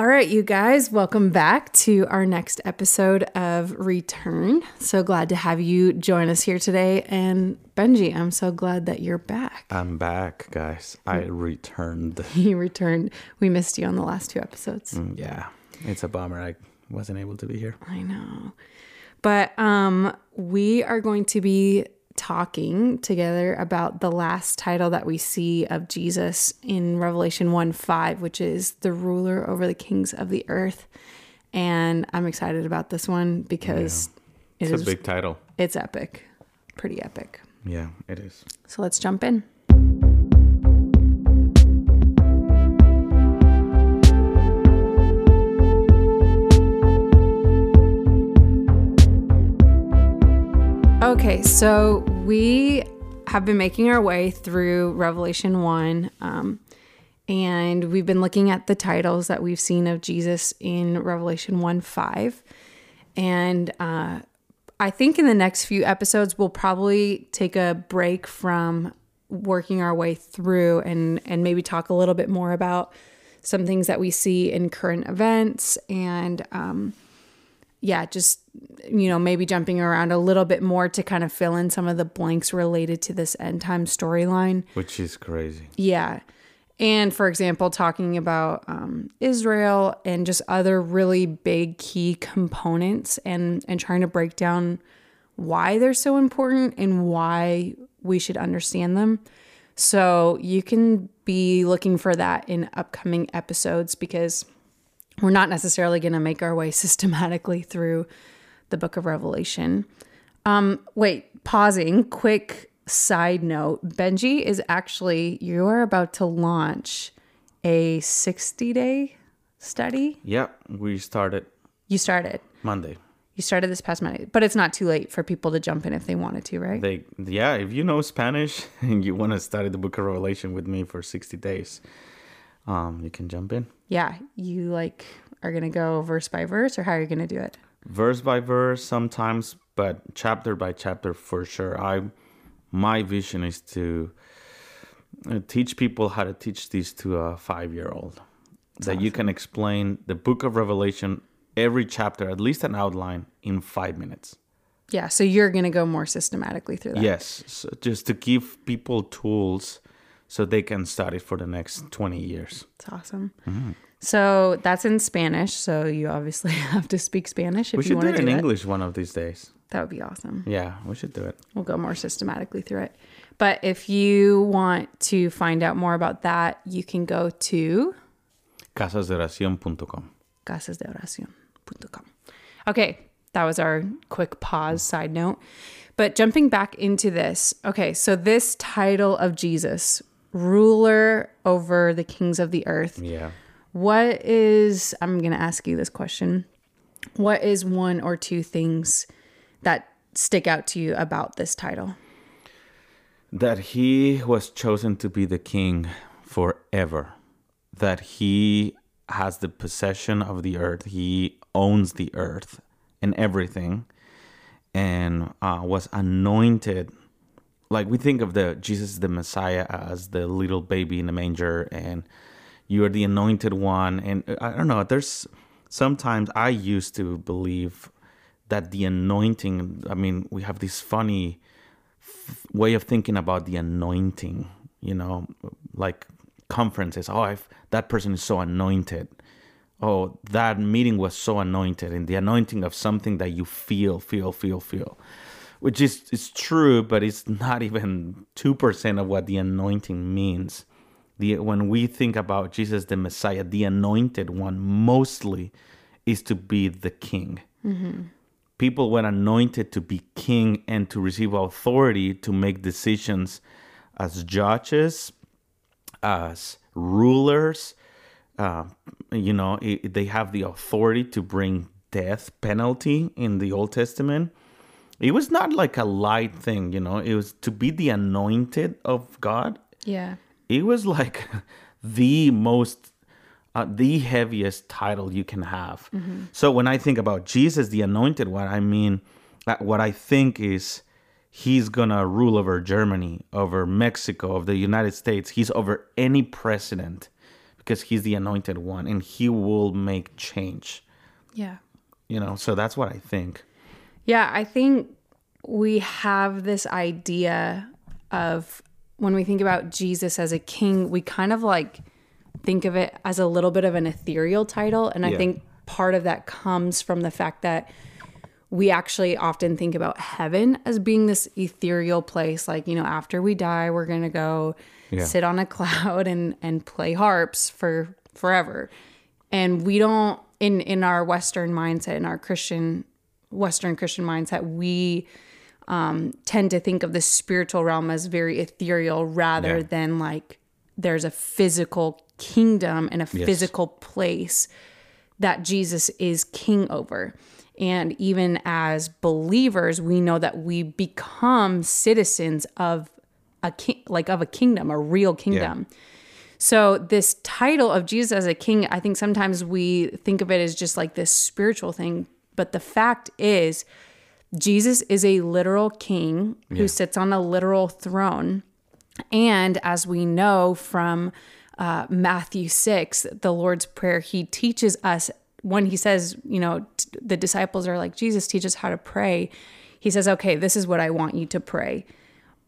All right, you guys, welcome back to our next episode of Return. So glad to have you join us here today. And Benji, I'm so glad that you're back. I'm back, guys. I returned. You returned. We missed you on the last two episodes. Mm, Yeah, it's a bummer. I wasn't able to be here. I know. But um we are going to be talking together about the last title that we see of Jesus in Revelation 1 5, which is the ruler over the kings of the earth. And I'm excited about this one because it It's is a big title. it's epic. Pretty epic. Yeah, it is. So let's jump in. Okay, so we have been making our way through Revelation 1, um, and we've been looking at the titles that we've seen of Jesus in Revelation 1 5. And uh, I think in the next few episodes, we'll probably take a break from working our way through and, and maybe talk a little bit more about some things that we see in current events and um, yeah, just you know, maybe jumping around a little bit more to kind of fill in some of the blanks related to this end time storyline. Which is crazy. Yeah. And for example, talking about um, Israel and just other really big key components and, and trying to break down why they're so important and why we should understand them. So you can be looking for that in upcoming episodes because we're not necessarily going to make our way systematically through the book of Revelation. Um, wait, pausing, quick side note Benji is actually, you are about to launch a 60 day study. Yep, we started You started. Monday. You started this past Monday, but it's not too late for people to jump in if they wanted to, right? They yeah, if you know Spanish and you want to study the Book of Revelation with me for 60 days, um, you can jump in. yeah, you like are going to go verse by verse, or how are you going to do it? Verse by verse sometimes, but chapter by chapter for sure. I my vision is to uh, teach people how to teach this to a 5-year-old. That you can explain the book of Revelation every chapter, at least an outline in 5 minutes. Yeah, so you're going to go more systematically through that. Yes, so just to give people tools so they can study for the next 20 years. It's awesome. Mm-hmm. So that's in Spanish. So you obviously have to speak Spanish if We you want do to do it in it. English one of these days. That would be awesome. Yeah, we should do it. We'll go more systematically through it. But if you want to find out more about that, you can go to Casasdeoracion.com. casasdeoracion.com. Okay, that was our quick pause side note. But jumping back into this, okay, so this title of Jesus, ruler over the kings of the earth, Yeah. what is, I'm going to ask you this question. What is one or two things that stick out to you about this title? That he was chosen to be the king forever. That he has the possession of the earth. He owns the earth and everything. And uh, was anointed like we think of the Jesus the Messiah as the little baby in the manger and you're the anointed one. And I don't know there's sometimes I used to believe that the anointing I mean we have this funny f- way of thinking about the anointing you know like conferences. Oh that person is so anointed. Oh that meeting was so anointed and the anointing of something that you feel feel feel feel which is is true, but it's not even two percent of what the anointing means. The when we think about Jesus the Messiah, the anointed one, mostly is to be the king. People were anointed to be king and to receive authority to make decisions as judges, as rulers. Uh, you know, it, they have the authority to bring death penalty in the Old Testament it was not like a light thing, you know. It was to be the anointed of God. Yeah. It was like the most, uh, the heaviest title you can have. So when I think about Jesus, the anointed one, I mean, uh, what I think is he's gonna rule over Germany, over Mexico, over the United States. He's over any president because he's the anointed one and he will make change. Yeah. You know, so that's what I think. Yeah, I think we have this idea of when we think about Jesus as a king, we kind of like think of it as a little bit of an ethereal title. And I Yeah. think part of that comes from the fact that we actually often think about heaven as being this ethereal place. Like, you know, after we die, we're going to go Yeah. sit on a cloud and, and play harps for forever. And we don't, in, in our Western mindset, in our Christian, Western Christian mindset, we um, tend to think of the spiritual realm as very ethereal rather Yeah. than like there's a physical kingdom and a physical place that Jesus is king over. And even as believers, we know that we become citizens of a king, like of a kingdom, a real kingdom. So this title of Jesus as a king, I think sometimes we think of it as just like this spiritual thing, but the fact is Jesus is a literal king who sits on a literal throne. And as we know from uh, Matthew 6, the Lord's Prayer, he teaches us when he says, you know, t- the disciples are like, Jesus, teach us how to pray. He says, okay, this is what I want you to pray.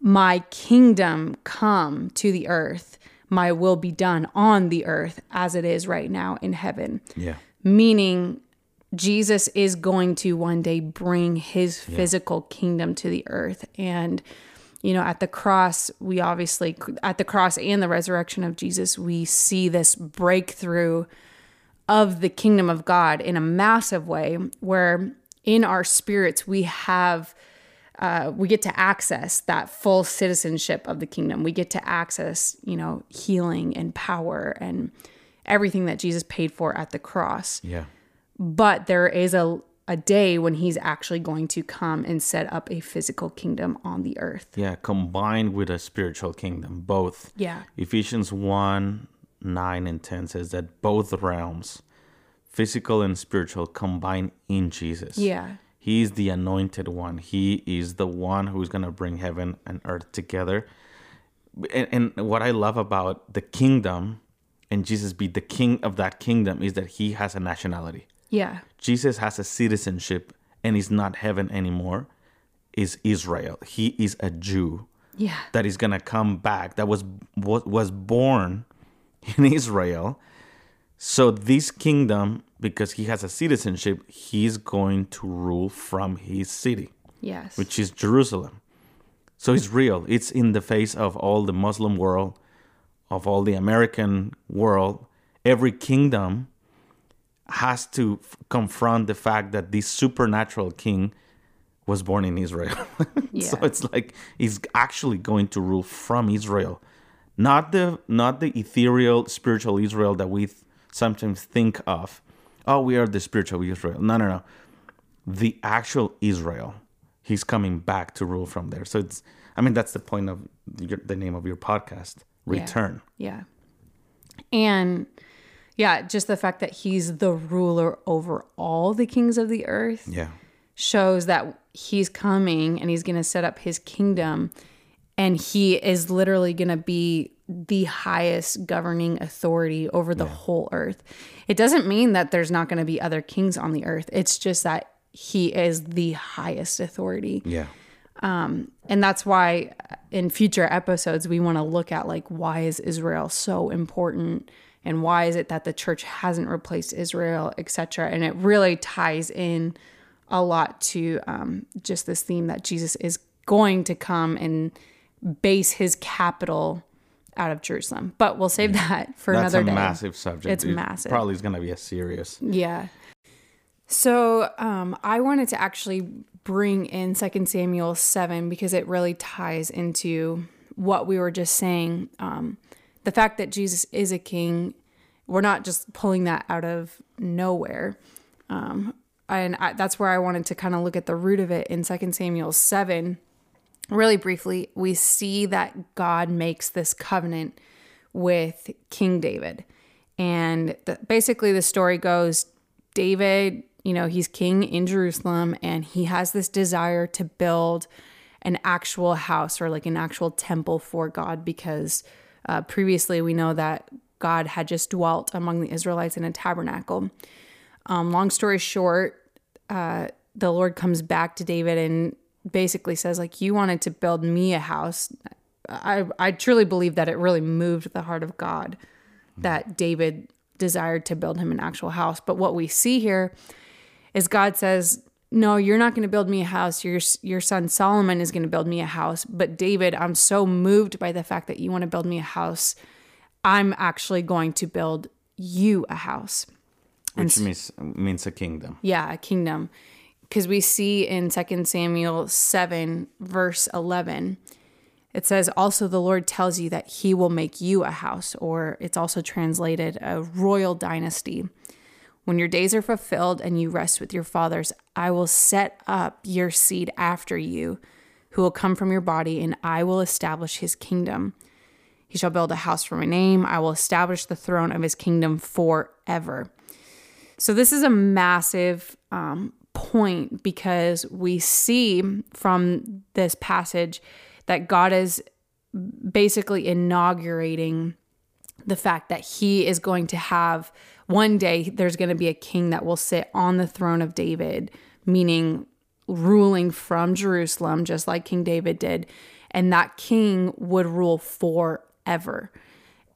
My kingdom come to the earth, my will be done on the earth as it is right now in heaven Yeah. meaning Jesus is going to one day bring his physical kingdom to the earth. And, you know, at the cross, we obviously, at the cross and the resurrection of Jesus, we see this breakthrough of the kingdom of God in a massive way where in our spirits we have uh, we get to access that full citizenship of the kingdom. We get to access, you know, healing and power and everything that Jesus paid for at the cross. Yeah. But there is a a day when he's actually going to come and set up a physical kingdom on the earth. Yeah. Combined with a spiritual kingdom, both. Yeah. Ephesians 1 9 and 10 says that both realms, physical and spiritual, combine in Jesus. Yeah. He is the anointed one. He is the one who's going to bring heaven and earth together. And, and what I love about the kingdom and Jesus be the king of that kingdom is that he has a nationality. Yeah. Jesus has a citizenship and is not heaven anymore, is Israel. He is a Jew Yeah. that is going to come back that was was was born in Israel. So this kingdom because he has a citizenship, he's going to rule from his city, Yes. which is Jerusalem. So it's real. It's in the face of all the Muslim world, of all the American world. Every kingdom has to f- confront the fact that this supernatural king was born in Israel. so it's like he's actually going to rule from Israel, not the not the ethereal spiritual Israel that we th- sometimes think of. Oh, we are the spiritual Israel. No, no, no. The actual Israel. He's coming back to rule from there. So it's. I mean, that's the point of your, the name of your podcast. Return. Yeah. And yeah, just the fact that he's the ruler over all the kings of the earth Yeah. shows that he's coming and he's going to set up his kingdom and he is literally going to be the highest governing authority over the whole earth. It doesn't mean that there's not going to be other kings on the earth. It's just that he is the highest authority. Yeah. Um, and that's why uh, in future episodes we want to look at like why is Israel so important and why is it that the church hasn't replaced Israel, etc. And it really ties in a lot to um, just this theme that Jesus is going to come and base his capital out of Jerusalem. But we'll save that for another day. That's another a day. massive subject. It's It massive. Probably is going to be a serious. Yeah. So um, I wanted to actually bring in Second Samuel 7 because it really ties into what we were just saying. Um, the fact that Jesus is a king, we're not just pulling that out of nowhere. Um, and I, that's where I wanted to kind of look at the root of it in Second Samuel 7. Really briefly, we see that God makes this covenant with King David. And the, basically, the story goes David, you know, he's king in Jerusalem and he has this desire to build an actual house or like an actual temple for God because uh, previously we know that God had just dwelt among the Israelites in a tabernacle. Um, long story short, uh, the Lord comes back to David and basically says, like, you wanted to build me a house. I, I truly believe that it really moved the heart of God that David desired to build him an actual house. But what we see here is God says, no, you're not going to build me a house. Your your son Solomon is going to build me a house. But David, I'm so moved by the fact that you want to build me a house. I'm actually going to build you a house. Which means means a kingdom. Yeah, a kingdom. Because we see in 2 Samuel 7, verse 11, it says, Also the Lord tells you that he will make you a house, or it's also translated a royal dynasty. When your days are fulfilled and you rest with your fathers, I will set up your seed after you, who will come from your body, and I will establish his kingdom. He shall build a house for my name. I will establish the throne of his kingdom forever. So, this is a massive um, point because we see from this passage that God is basically inaugurating the fact that he is going to have one day there's going to be a king that will sit on the throne of David, meaning ruling from Jerusalem, just like King David did. And that king would rule forever.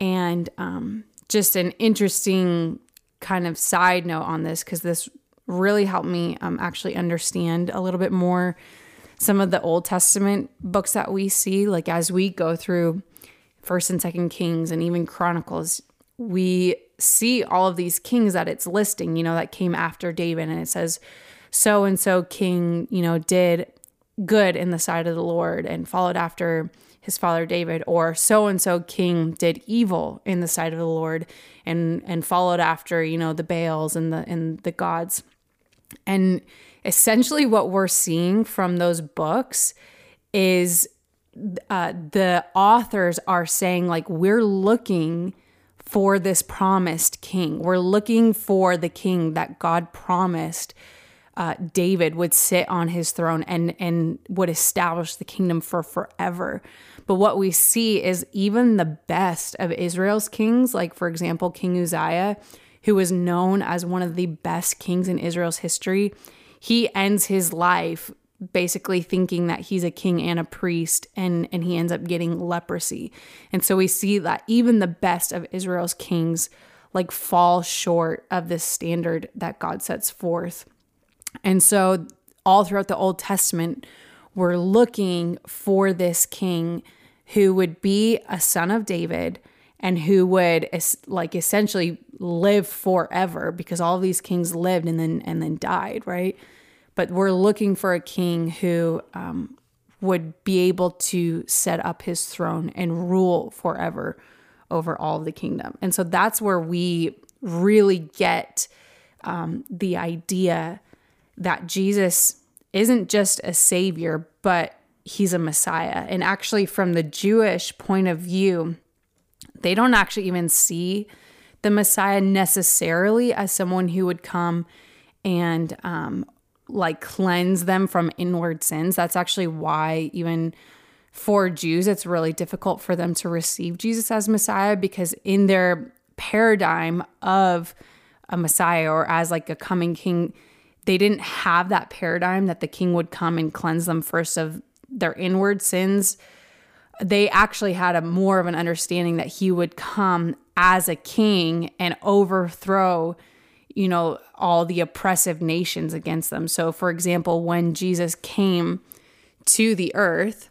And um, just an interesting kind of side note on this, because this really helped me um, actually understand a little bit more some of the Old Testament books that we see. Like as we go through First and Second Kings and even Chronicles, we see all of these kings that it's listing, you know, that came after David, and it says, so and so king, you know, did good in the sight of the Lord and followed after his father David, or so and so king did evil in the sight of the Lord and and followed after, you know, the Baals and the and the gods. And essentially, what we're seeing from those books is uh, the authors are saying, like, we're looking for this promised king. We're looking for the king that God promised uh, David would sit on his throne and, and would establish the kingdom for forever. But what we see is even the best of Israel's kings, like, for example, King Uzziah who was known as one of the best kings in Israel's history, he ends his life basically thinking that he's a king and a priest and and he ends up getting leprosy. And so we see that even the best of Israel's kings like fall short of this standard that God sets forth. And so all throughout the Old Testament we're looking for this king who would be a son of David and who would like essentially live forever because all these kings lived and then and then died, right? But we're looking for a king who um, would be able to set up his throne and rule forever over all of the kingdom. And so that's where we really get um, the idea that Jesus isn't just a savior, but he's a Messiah. And actually, from the Jewish point of view, they don't actually even see the Messiah necessarily as someone who would come and um, like cleanse them from inward sins. That's actually why, even for Jews, it's really difficult for them to receive Jesus as Messiah because in their paradigm of a Messiah or as like a coming king, they didn't have that paradigm that the king would come and cleanse them first of their inward sins they actually had a more of an understanding that he would come as a king and overthrow you know all the oppressive nations against them so for example when jesus came to the earth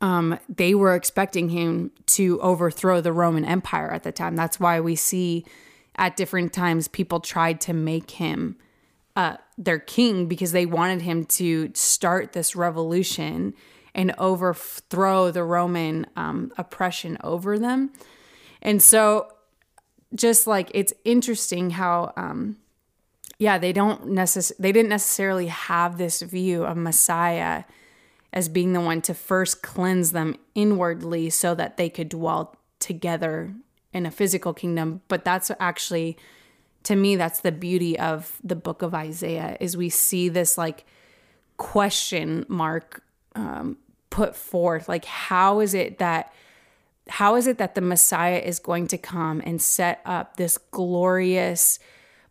um, they were expecting him to overthrow the roman empire at the time that's why we see at different times people tried to make him uh, their king because they wanted him to start this revolution and overthrow the Roman um, oppression over them. And so, just like it's interesting how, um, yeah, they don't necess- they didn't necessarily have this view of Messiah as being the one to first cleanse them inwardly so that they could dwell together in a physical kingdom. But that's actually, to me, that's the beauty of the book of Isaiah is we see this like question mark um, put forth like how is it that how is it that the Messiah is going to come and set up this glorious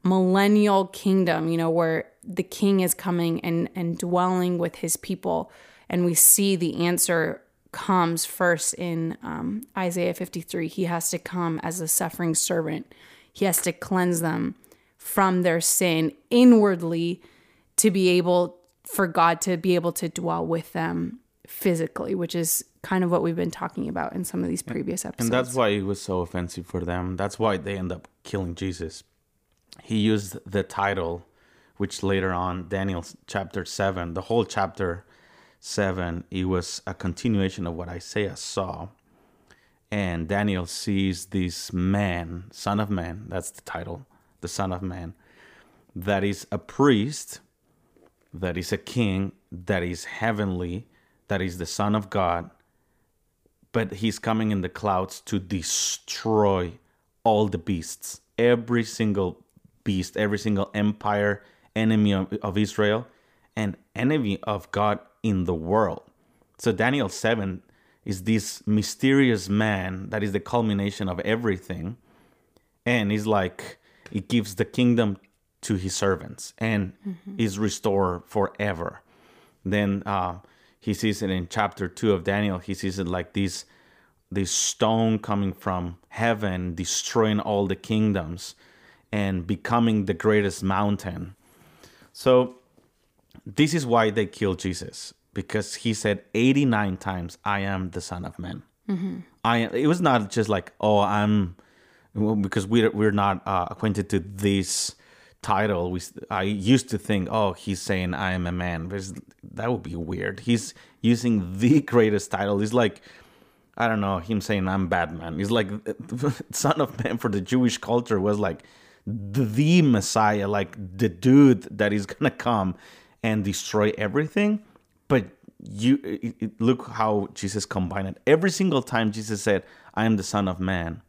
millennial kingdom, you know, where the king is coming and, and dwelling with his people? And we see the answer comes first in um, Isaiah 53. He has to come as a suffering servant, he has to cleanse them from their sin inwardly to be able for God to be able to dwell with them physically, which is kind of what we've been talking about in some of these previous episodes. And that's why it was so offensive for them. That's why they end up killing Jesus. He used the title, which later on, Daniel chapter 7, the whole chapter 7, it was a continuation of what Isaiah saw. And Daniel sees this man, Son of Man, that's the title, the Son of Man, that is a priest, that is a king, that is heavenly, that is the Son of God, but he's coming in the clouds to destroy all the beasts, every single beast, every single empire, enemy of, of Israel, and enemy of God in the world. So Daniel 7 is this mysterious man that is the culmination of everything. And he's like, it gives the kingdom to his servants and mm-hmm. is restored forever. Then uh, he sees it in chapter 2 of Daniel. He sees it like this, this stone coming from heaven, destroying all the kingdoms and becoming the greatest mountain. So, this is why they killed Jesus because he said 89 times, I am the Son of Man. Mm-hmm. I, it was not just like, oh, I'm, because we're, we're not uh, acquainted to this title. We, I used to think, oh, he's saying I am a man. That would be weird. He's using the greatest title. He's like, I don't know, him saying I'm Batman. He's like, Son of Man for the Jewish culture was like the Messiah, like the dude that is gonna come and destroy everything but you look how Jesus combined it. Every single time Jesus said, "I am the Son of Man,"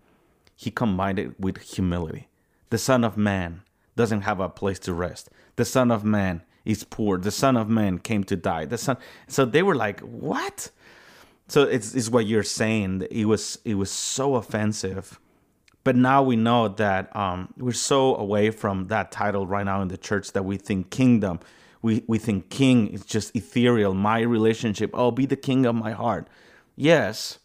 he combined it with humility. The Son of Man doesn't have a place to rest. The Son of Man is poor. The Son of Man came to die. The Son. So they were like, "What?" So it's, it's what you're saying. It was it was so offensive. But now we know that um, we're so away from that title right now in the church that we think kingdom we, we think king is just ethereal, my relationship. Oh, be the king of my heart. Yes,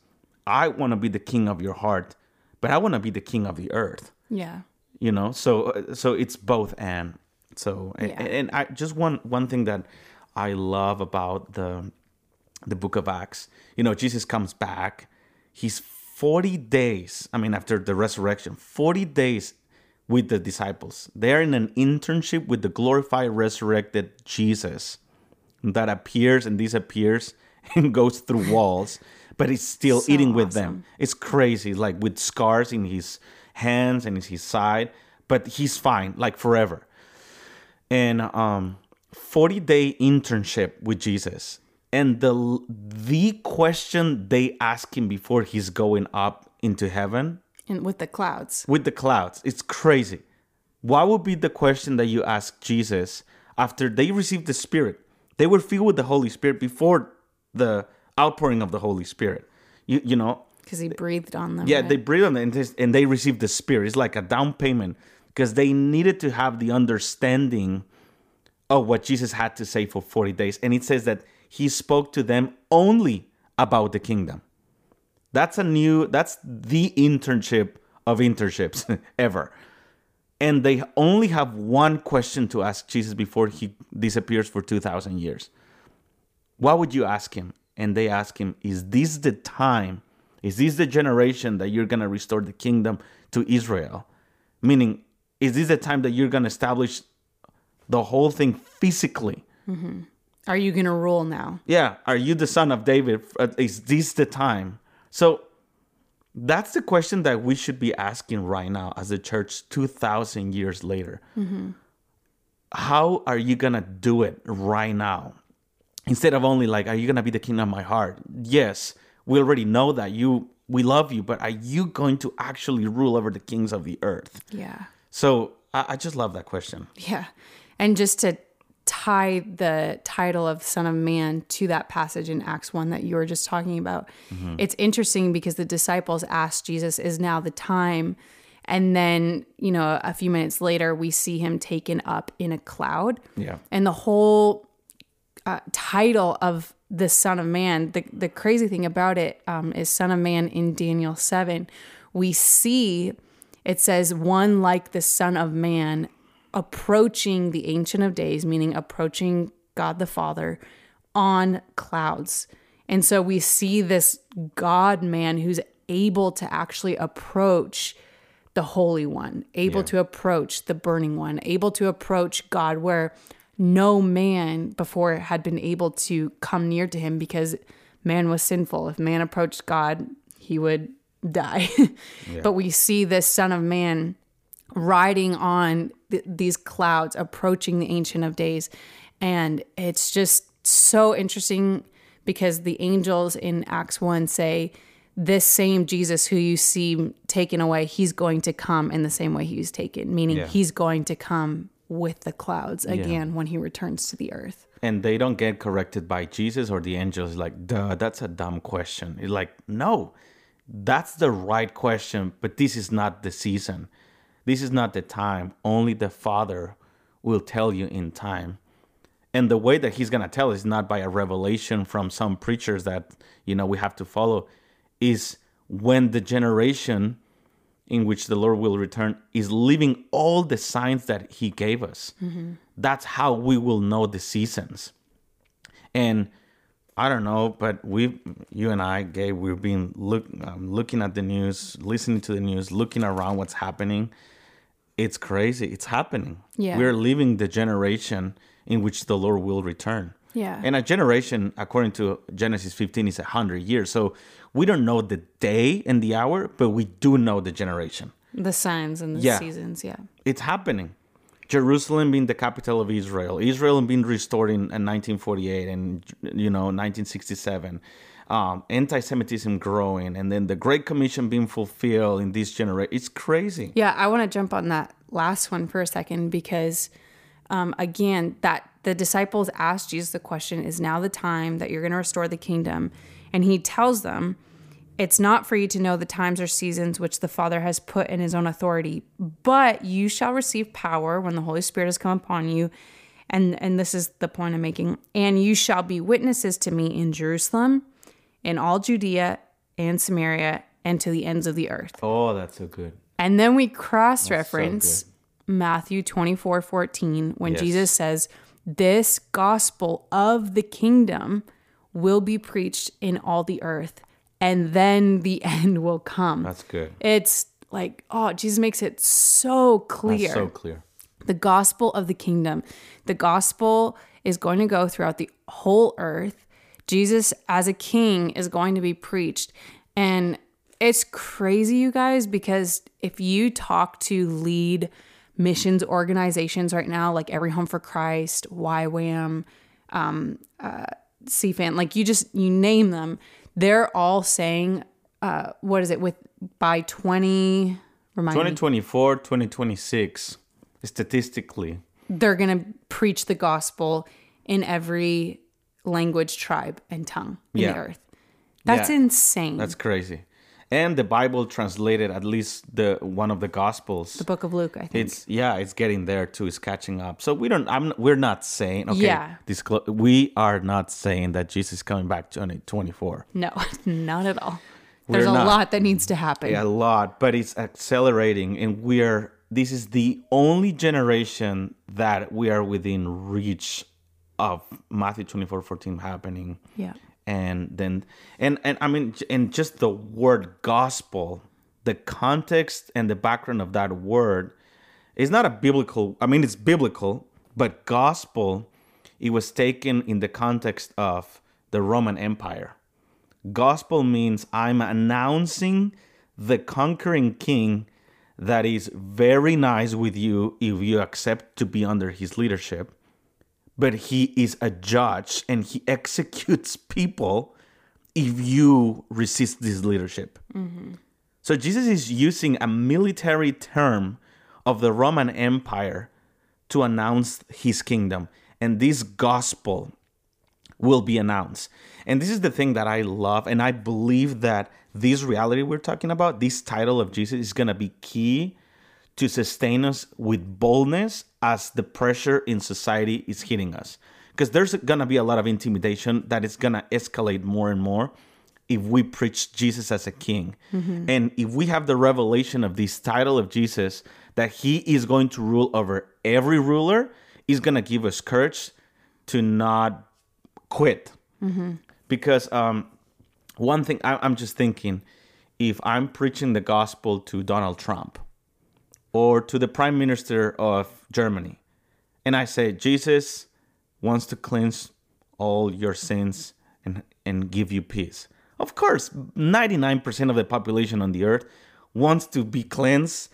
I want to be the king of your heart, but I want to be the king of the earth. Yeah. You know, so uh, so it's both and. So yeah. and, and I just one one thing that I love about the the book of Acts. You know, Jesus comes back. He's 40 days, I mean after the resurrection, 40 days with the disciples. They are in an internship with the glorified, resurrected Jesus that appears and disappears and goes through walls, but he's still so eating with them. It's crazy, like with scars in his hands and his side, but he's fine, like forever. And um, 40 day internship with Jesus. And the the question they ask him before he's going up into heaven and with the clouds. With the clouds. It's crazy. What would be the question that you ask Jesus after they received the Spirit? They were filled with the Holy Spirit before the outpouring of the Holy Spirit. You, you know? Because he breathed on them. Yeah, right? they breathed on them and they received the Spirit. It's like a down payment because they needed to have the understanding of what Jesus had to say for 40 days. And it says that he spoke to them only about the kingdom. That's a new, that's the internship of internships ever. And they only have one question to ask Jesus before he disappears for 2,000 years. What would you ask him? And they ask him, Is this the time? Is this the generation that you're going to restore the kingdom to Israel? Meaning, is this the time that you're going to establish the whole thing physically? Mm-hmm. Are you going to rule now? Yeah. Are you the son of David? Is this the time? So that's the question that we should be asking right now as a church 2,000 years later. Mm-hmm. How are you going to do it right now? Instead of only like, are you going to be the king of my heart? Yes, we already know that you, we love you, but are you going to actually rule over the kings of the earth? Yeah. So I, I just love that question. Yeah. And just to tie the title of Son of Man to that passage in Acts 1 that you were just talking about. It's interesting because the disciples asked Jesus, Is now the time? And then, you know, a few minutes later, we see him taken up in a cloud. Yeah. And the whole uh, title of the Son of Man, the, the crazy thing about it um, is Son of Man in Daniel 7. We see it says, one like the Son of Man approaching the Ancient of Days, meaning approaching God the Father on clouds. And so we see this God man who's able to actually approach the Holy One, able Yeah. to approach the Burning One, able to approach God where no man before had been able to come near to him because man was sinful. If man approached God, he would die. But we see this Son of Man riding on th- these clouds, approaching the Ancient of Days. And it's just so interesting because the angels in Acts 1 say, this same Jesus who you see taken away, he's going to come in the same way he was taken, meaning Yeah. he's going to come with the clouds again when he returns to the earth. and they don't get corrected by Jesus or the angels. Like, duh, that's a dumb question. It's like, no, that's the right question, but this is not the season. This is not the time. Only the Father will tell you in time. And the way that he's going to tell is not by a revelation from some preachers that, you know, we have to follow, is when the generation in which the Lord will return is living all the signs that He gave us. That's how we will know the seasons. And I don't know, but we, you and I, Gabe, we've been look, um, looking at the news, listening to the news, looking around what's happening. It's crazy. It's happening. Yeah. We're living the generation in which the Lord will return. Yeah. And a generation, according to Genesis 15, is 100 years. So we don't know the day and the hour, but we do know the generation. The signs and the Yeah. seasons, yeah. It's happening. Jerusalem being the capital of Israel, Israel being restored in, in 1948 and you know 1967, um, anti-Semitism growing, and then the Great Commission being fulfilled in this generation. It's crazy. Yeah, I want to jump on that last one for a second because, um, again, that the disciples asked Jesus the question: "Is now the time that you're going to restore the kingdom?" And he tells them, "It's not for you to know the times or seasons which the Father has put in His own authority, but you shall receive power when the Holy Spirit has come upon you." And and this is the point I'm making. And you shall be witnesses to me in Jerusalem, in all Judea and Samaria, and to the ends of the earth. Oh, that's so good. And then we cross reference Matthew 24 14 when Yes. Jesus says, This gospel of the kingdom will be preached in all the earth, and then the end will come. That's good. It's like, oh, Jesus makes it so clear That's so clear. the gospel of the kingdom. The gospel is going to go throughout the whole earth. Jesus, as a king, is going to be preached. And it's crazy, you guys, because if you talk to lead missions organizations right now, like Every Home for Christ, YWAM, um, uh, CFAN, like you just, you name them, they're all saying, uh, what is it, with by 20, remind me. 2024, 2026, statistically. they're going to preach the gospel in every language, tribe, and tongue in Yeah. the earth. That's Yeah. insane. That's crazy. And the Bible translated at least the one of the Gospels. the book of Luke, I think. It's yeah, it's getting there too. It's catching up. So we don't. I'm. We're not saying. Okay. Yeah. Disclo- we are not saying that Jesus is coming back 2024. no, not at all. There's We're a not. lot that needs to happen. Yeah, A lot, but it's accelerating, and we are. This is the only generation that we are within reach of Matthew 24, 14 happening. Yeah. And then and and i mean and just the word gospel the context and the background of that word is not a biblical i mean it's biblical but gospel it was taken in the context of the roman empire. Gospel means i'm announcing the conquering king that is very nice with you if you accept to be under his leadership but he is a judge and he executes people if you resist this leadership. So Jesus is using a military term of the Roman Empire to announce his kingdom. and this gospel will be announced. And this is the thing that I love. And I believe that this reality we're talking about, this title of Jesus, is going to be key to sustain us with boldness as the pressure in society is hitting us. Because there's to be a lot of intimidation that is to escalate more and more if we preach Jesus as a king. And if we have the revelation of this title of Jesus, that he is going to rule over every ruler, is to give us courage to not quit. Because um, one thing I, I'm just thinking, if I'm preaching the gospel to Donald Trump or to the prime minister of Germany, and I say Jesus wants to cleanse all your sins and and give you peace. Of course, 99% of the population on the earth wants to be cleansed,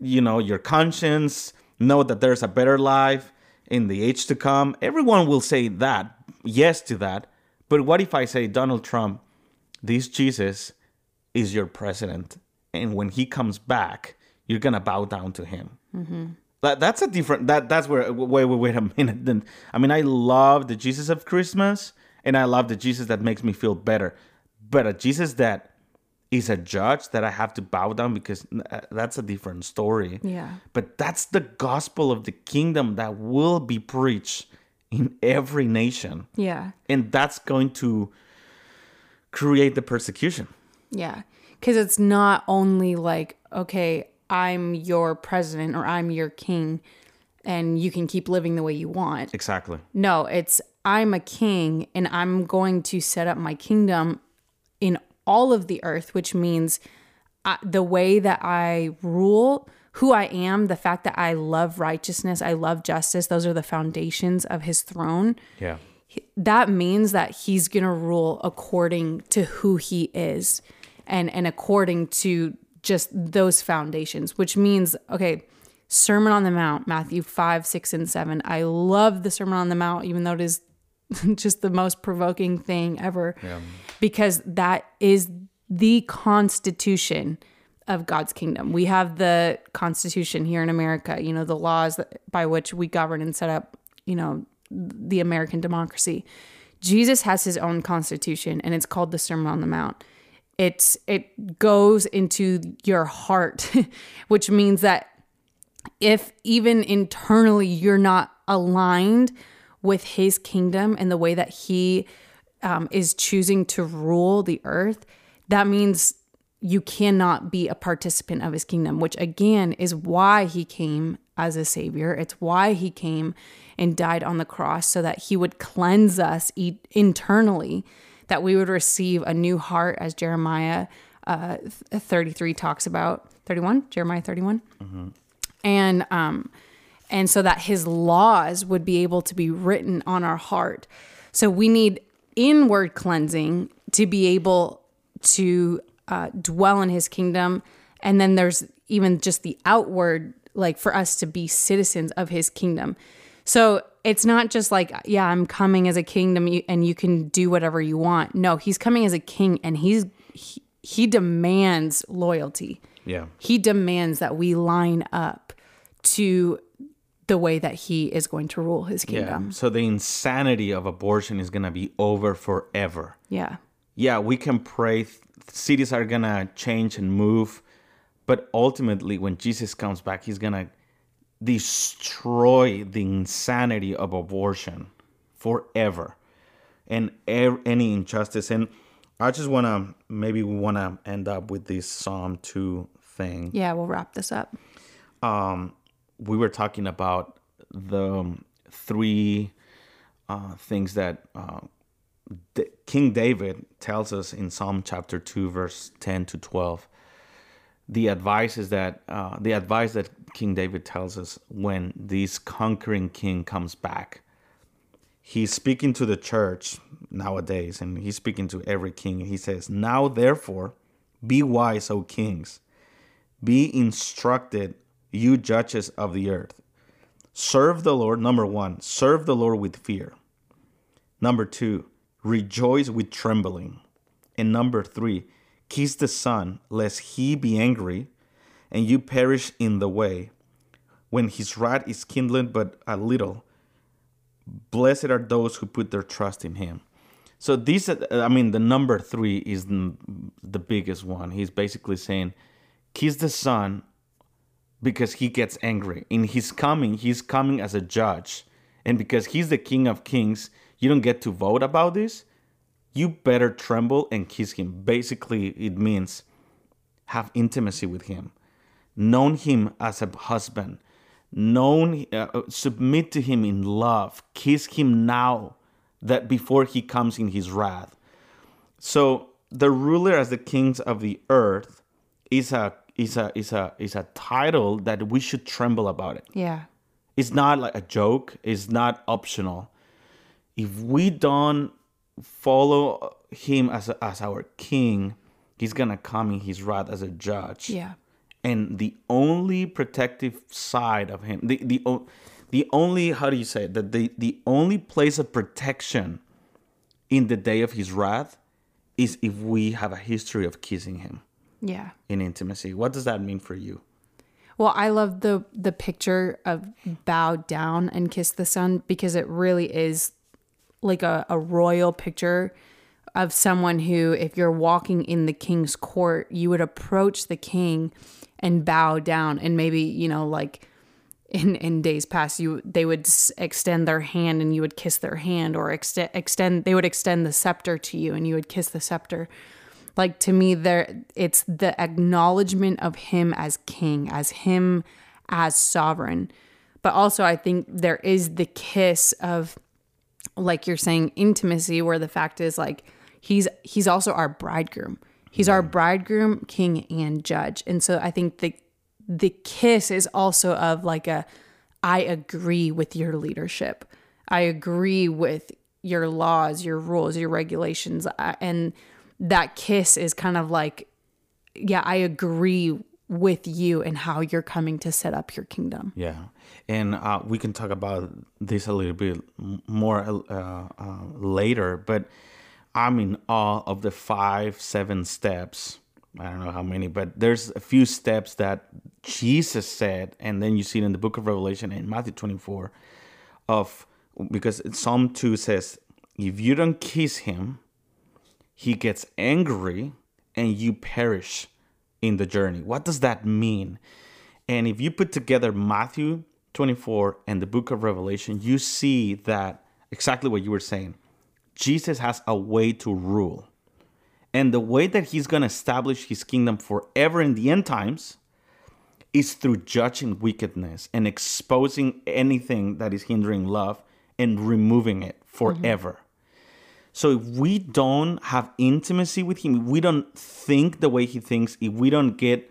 you know, your conscience, know that there's a better life in the age to come. Everyone will say that, yes to that. But what if I say Donald Trump, this Jesus is your president, and when he comes back, you're gonna bow down to him. That that's a different. That that's where. Wait, wait, wait a minute. Then I mean, I love the Jesus of Christmas, and I love the Jesus that makes me feel better. But a Jesus that is a judge that I have to bow down because uh, that's a different story. Yeah. But that's the gospel of the kingdom that will be preached in every nation, Yeah. and that's going to create the persecution. Yeah. Because it's not only like, okay, I'm your president or I'm your king and you can keep living the way you want. Exactly. No, it's I'm a king and I'm going to set up my kingdom in all of the earth, which means I, the way that I rule, who I am, the fact that I love righteousness, I love justice, those are the foundations of his throne Yeah. that means that he's going to rule according to who he is and and according to just those foundations which means okay sermon on the mount matthew 5 6 and 7 i love the sermon on the mount even though it is just the most provoking thing ever because that is the constitution of God's kingdom. We have the constitution here in America, you know, the laws that, by which we govern and set up, you know, the American democracy. Jesus has his own constitution and it's called the Sermon on the Mount. It's it goes into your heart, which means that if even internally you're not aligned with his kingdom and the way that he um, is choosing to rule the earth, that means you cannot be a participant of his kingdom, which again is why he came as a savior. It's why he came and died on the cross so that he would cleanse us e- internally, that we would receive a new heart, as Jeremiah uh, 33 talks about. 31? Jeremiah 31? and um and so that his laws would be able to be written on our heart so we need inward cleansing to be able to uh, dwell in his kingdom and then there's even just the outward like for us to be citizens of his kingdom so it's not just like yeah i'm coming as a kingdom and you can do whatever you want no he's coming as a king and he's he, he demands loyalty Yeah. he demands that we line up to the way that he is going to rule his Yeah. kingdom. So the insanity of abortion is gonna be over forever. Yeah. yeah, we can pray. th- Cities are gonna change and move, but ultimately, when Jesus comes back, he's gonna destroy the insanity of abortion forever and ev- any injustice. And I just wanna maybe we wanna end up with this Psalm two thing. Yeah, we'll wrap this up. Um, we were talking about the um, three uh, things that uh, D- King David tells us in Psalm chapter 2, verse 10 to 12. The advice is that uh, the advice that King David tells us when this conquering king comes back, he's speaking to the church nowadays, and he's speaking to every king. He says, Now therefore, be wise, O kings, be instructed, you judges of the earth. Serve the Lord, number one, serve the Lord with fear. Number two, rejoice with trembling. And number three, kiss the Son, lest he be angry and you perish in the way, when his wrath is kindled but a little. blessed are those who put their trust in him. So these, I mean, the number three is the, the biggest one. He's basically saying, kiss the son because he gets angry. In his coming, he's coming as a judge. And because he's the king of kings, you don't get to vote about this. You better tremble and kiss him. Basically, it means have intimacy with him, known him as a husband, known, uh, submit to him in love, kiss him now that before he comes in his wrath. So the ruler as the kings of the earth is a is a is a is a title that we should tremble about it. Yeah. It's not like a joke. It's not optional. If we don't follow him as as our king, he's gonna come in his wrath as a judge. Yeah. And the only protective side of him, the the the only how do you say it? That the the only place of protection in the day of his wrath is if we have a history of kissing him Yeah. in intimacy. What does that mean for you? Well, I love the the picture of bow down and kiss the Son because it really is like a, a royal picture of someone who, if you're walking in the king's court, you would approach the king and bow down. And maybe, you know, like in, in days past, you they would extend their hand and you would kiss their hand or extend extend they would extend the scepter to you and you would kiss the scepter. Like to me there it's the acknowledgement of him as king as him as sovereign. But also i think there is the kiss of like you're saying intimacy where the fact is like he's he's also our bridegroom. He's our mm. bridegroom king and judge. And so i think the the kiss is also of like a i agree with your leadership. I agree with your laws your rules your regulations. And that kiss is kind of like yeah i agree with you and how you're coming to set up your kingdom. Yeah, and uh, we can talk about this a little bit more uh, uh, later. But I'm in awe of the five, seven steps. I don't know how many, but there's a few steps that Jesus said, and then you see it in the Book of Revelation and Matthew 24, of because Psalm 2 says, if you don't kiss him, he gets angry and you perish in the journey. What does that mean? And if you put together Matthew 24 and the book of Revelation, you see that exactly what you were saying. Jesus has a way to rule. And the way that he's going to establish his kingdom forever in the end times is through judging wickedness and exposing anything that is hindering love and removing it mm-hmm. forever. So if we don't have intimacy with him, we don't think the way he thinks, if we don't get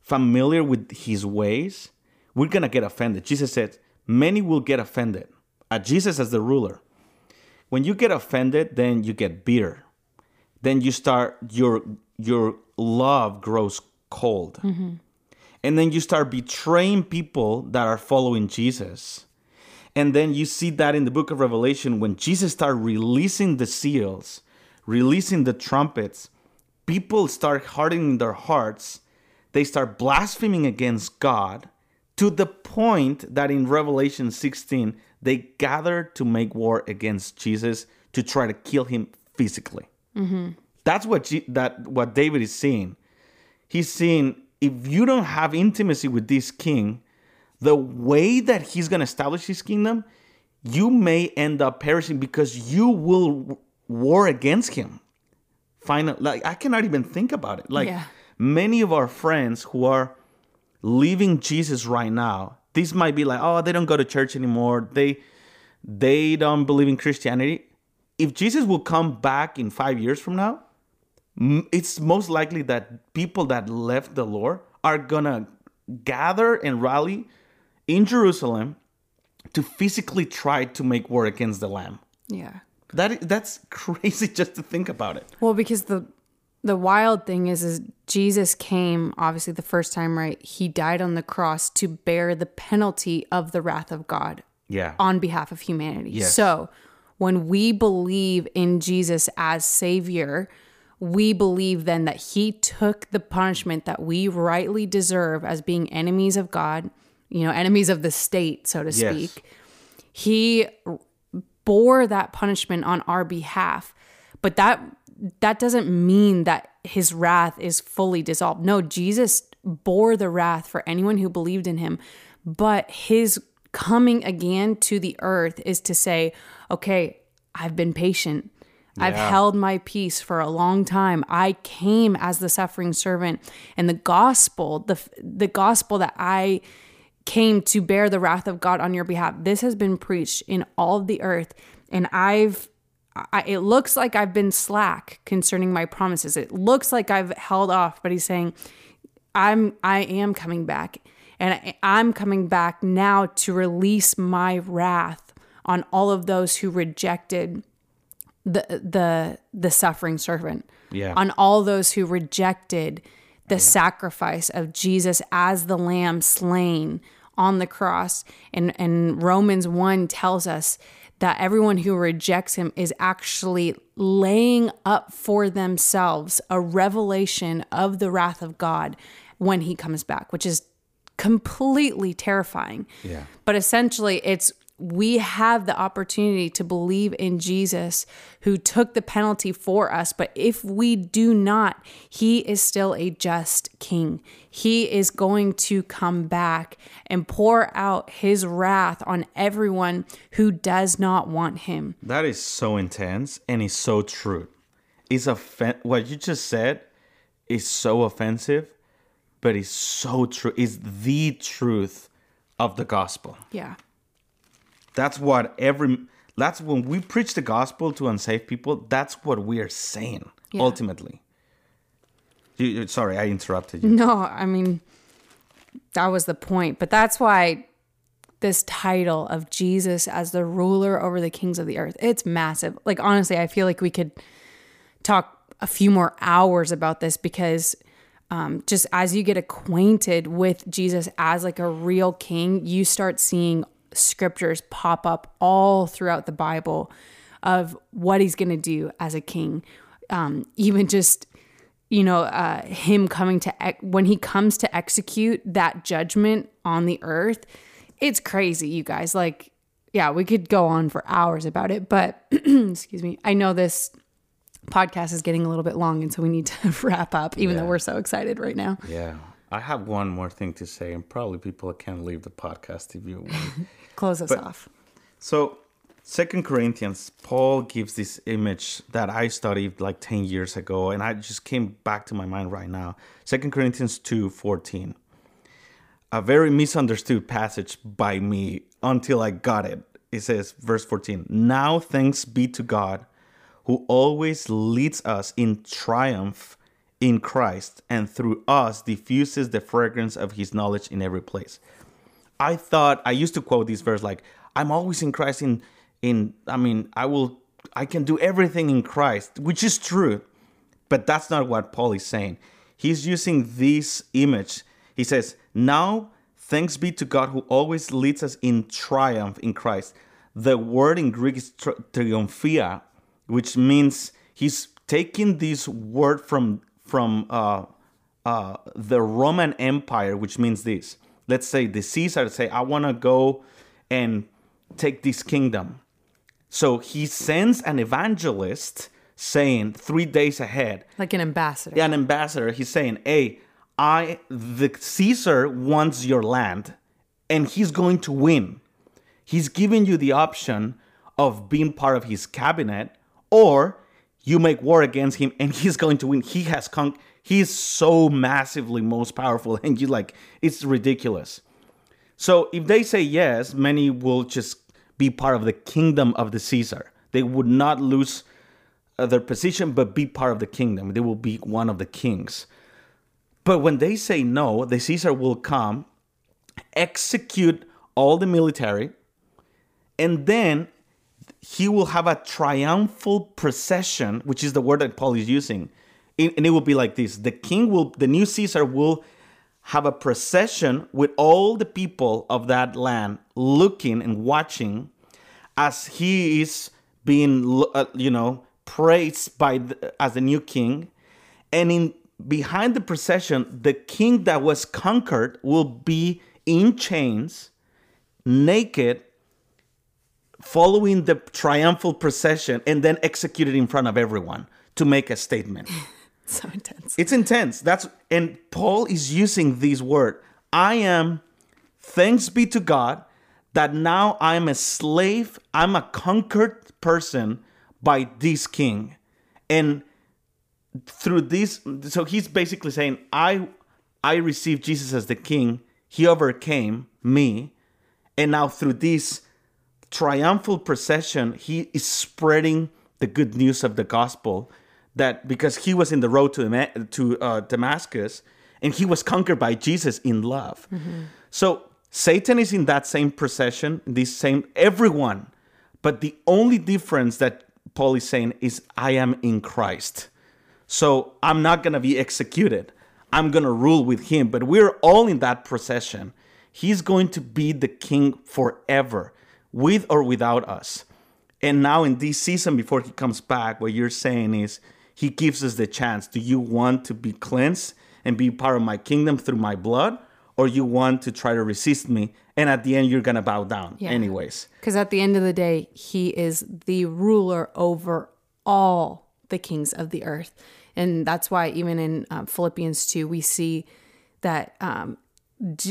familiar with his ways, we're gonna get offended. Jesus said, many will get offended at Jesus as the ruler. When you get offended, then you get bitter. Then you start your your love grows cold. Mm-hmm. And then you start betraying people that are following Jesus. And then you see that in the book of Revelation when Jesus started releasing the seals, releasing the trumpets, people start hardening their hearts. They start blaspheming against God to the point that in Revelation 16, they gather to make war against Jesus to try to kill him physically. Mm-hmm. That's what G- that what David is seeing. He's seeing if you don't have intimacy with this king, the way that he's going to establish his kingdom, you may end up perishing because you will war against him. Final, like I cannot even think about it. Like Yeah. many of our friends who are leaving Jesus right now, this might be like, oh, they don't go to church anymore. They they don't believe in Christianity. If Jesus will come back in five years from now, it's most likely that people that left the Lord are gonna gather and rally in Jerusalem to physically try to make war against the Lamb. yeah That that's crazy just to think about it. Well, because the the wild thing is is Jesus came obviously the first time right he died on the cross to bear the penalty of the wrath of God Yeah. on behalf of humanity. Yes. So, when we believe in Jesus as savior, we believe then that he took the punishment that we rightly deserve as being enemies of God, you know, enemies of the state, so to Yes. speak. He bore that punishment on our behalf. But that that doesn't mean that his wrath is fully dissolved. No, Jesus bore the wrath for anyone who believed in him. But his coming again to the earth is to say, okay, I've been patient. I've held my peace for a long time. I came as the suffering servant, and the gospel, the the gospel that I came to bear the wrath of God on your behalf. This has been preached in all of the earth, and I've. I, it looks like I've been slack concerning my promises. It looks like I've held off, but he's saying, "I'm I am coming back, and I, I'm coming back now to release my wrath on all of those who rejected the the the suffering servant Yeah. on all those who rejected the sacrifice of Jesus as the lamb slain on the cross and and Romans 1 tells us that everyone who rejects him is actually laying up for themselves a revelation of the wrath of God when he comes back which is completely terrifying Yeah. but essentially, it's we have the opportunity to believe in Jesus who took the penalty for us. But if we do not, he is still a just king. He is going to come back and pour out his wrath on everyone who does not want him. That is so intense and it's so true. It's offen- what you just said is so offensive, but it's so true. It's the truth of the gospel. Yeah. That's what every that's when we preach the gospel to unsaved people, that's what we are saying Yeah. ultimately. You, you- sorry, I interrupted you. No, I mean, that was the point. But that's why this title of Jesus as the ruler over the kings of the earth, it's massive. Like, honestly, I feel like we could talk a few more hours about this because um, just as you get acquainted with Jesus as like a real king, you start seeing scriptures pop up all throughout the Bible of what he's going to do as a king. Um, even just you know, uh, him coming to ex- when he comes to execute that judgment on the earth, it's crazy, you guys. Like, yeah, we could go on for hours about it, but excuse me, I know this podcast is getting a little bit long, and so we need to wrap up, even though we're so excited right now. Yeah. I have one more thing to say, and probably people can't leave the podcast if you want. Close us off. So, Second Corinthians, Paul gives this image that I studied like 10 years ago, and I just came back to my mind right now. Second Corinthians 2 14. A very misunderstood passage by me until I got it. It says, verse 14, Now thanks be to God who always leads us in triumph in Christ, and through us diffuses the fragrance of his knowledge in every place. I thought I used to quote this verse like I'm always in Christ in in I mean I will I can do everything in Christ, which is true. But that's not what Paul is saying. He's using this image. He says, "Now thanks be to God who always leads us in triumph in Christ." The word in Greek is tri- triumphia, which means he's taking this word from from uh, uh, the Roman Empire, which means this. Let's say the Caesar say, I want to go and take this kingdom. So he sends an evangelist saying three days ahead, Like an ambassador. Yeah, an ambassador, he's saying, Hey, I the Caesar wants your land and he's going to win. He's giving you the option of being part of his cabinet or you make war against him and he's going to win. He has con he's so massively most powerful and you like it's ridiculous. So if they say yes, many will just be part of the kingdom of the Caesar. They would not lose uh, their position, but be part of the kingdom. They will be one of the kings. But when they say no, the Caesar will come, execute all the military, and then he will have a triumphal procession, which is the word that Paul is using. And it will be like this the king will, the new Caesar will have a procession with all the people of that land looking and watching as he is being, uh, you know, praised by the, as the new king. And in behind the procession, the king that was conquered will be in chains, naked, following the triumphal procession and then executed in front of everyone to make a statement. So intense. It's intense. That's and Paul is using these word. I am thanks be to God that now I'm a slave, I'm a conquered person by this king. And through this so he's basically saying I I received Jesus as the king. He overcame me. And now through this triumphal procession, he is spreading the good news of the gospel that because he was in the road to, to uh, Damascus and he was conquered by Jesus in love. So Satan is in that same procession, this same, everyone. But the only difference that Paul is saying is, I am in Christ. So I'm not going to be executed. I'm going to rule with him. But we're all in that procession. He's going to be the king forever, with or without us. And now in this season, before he comes back, what you're saying is he gives us the chance. Do you want to be cleansed and be part of my kingdom through my blood? Or you want to try to resist me? And at the end, you're going to bow down, Yeah. anyways. Because at the end of the day, he is the ruler over all the kings of the earth. And that's why even in um, Philippians 2, we see that um,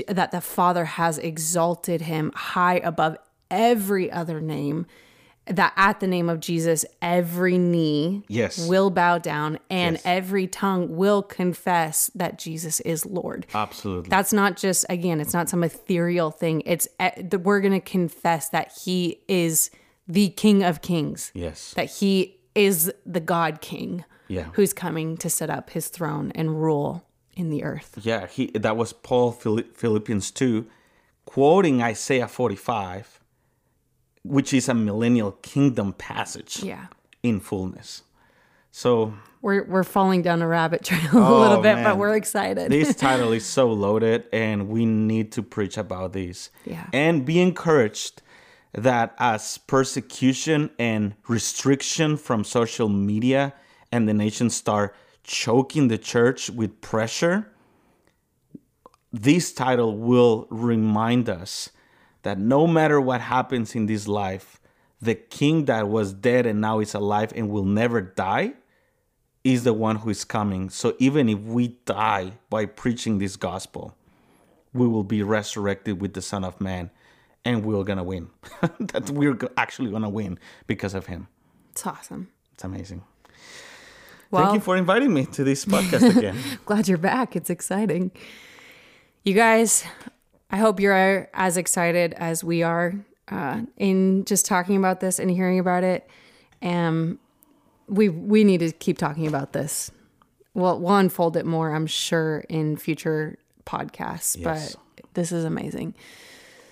that the Father has exalted him high above every other name. That at the name of Jesus, every knee Yes. will bow down and Yes. every tongue will confess that Jesus is Lord. Absolutely. That's not just again, it's not some ethereal thing. It's we're going to confess that he is the King of Kings. yes. That he is the God King. Yeah. Who's coming to set up his throne and rule in the earth. Yeah, he that was Paul Philippians 2 quoting Isaiah 45 which is a millennial kingdom passage Yeah. in fullness. So We're we're falling down a rabbit trail a oh, little Oh, bit, man. but we're excited. this title is so loaded and we need to preach about this. Yeah. And be encouraged that as persecution and restriction from social media and the nation start choking the church with pressure, this title will remind us that no matter what happens in this life, the king that was dead and now is alive and will never die is the one who is coming. So even if we die by preaching this gospel, we will be resurrected with the Son of Man and we're going to win. that we're actually going to win because of him. It's awesome. It's amazing. Well, Thank you for inviting me to this podcast again. glad you're back. It's exciting. You guys, I hope you're as excited as we are uh, in just talking about this and hearing about it. Um, we we need to keep talking about this. Well, we'll unfold it more, I'm sure, in future podcasts. Yes. But this is amazing.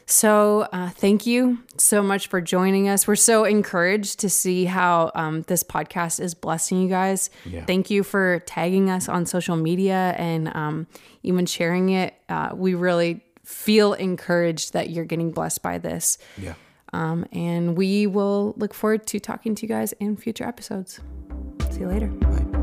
So, uh, thank you so much for joining us. We're so encouraged to see how um, this podcast is blessing you guys. Yeah. Thank you for tagging us on social media and um, even sharing it. Uh, we really feel encouraged that you're getting blessed by this. yeah. Um, and we will look forward to talking to you guys in future episodes. See you later. Bye.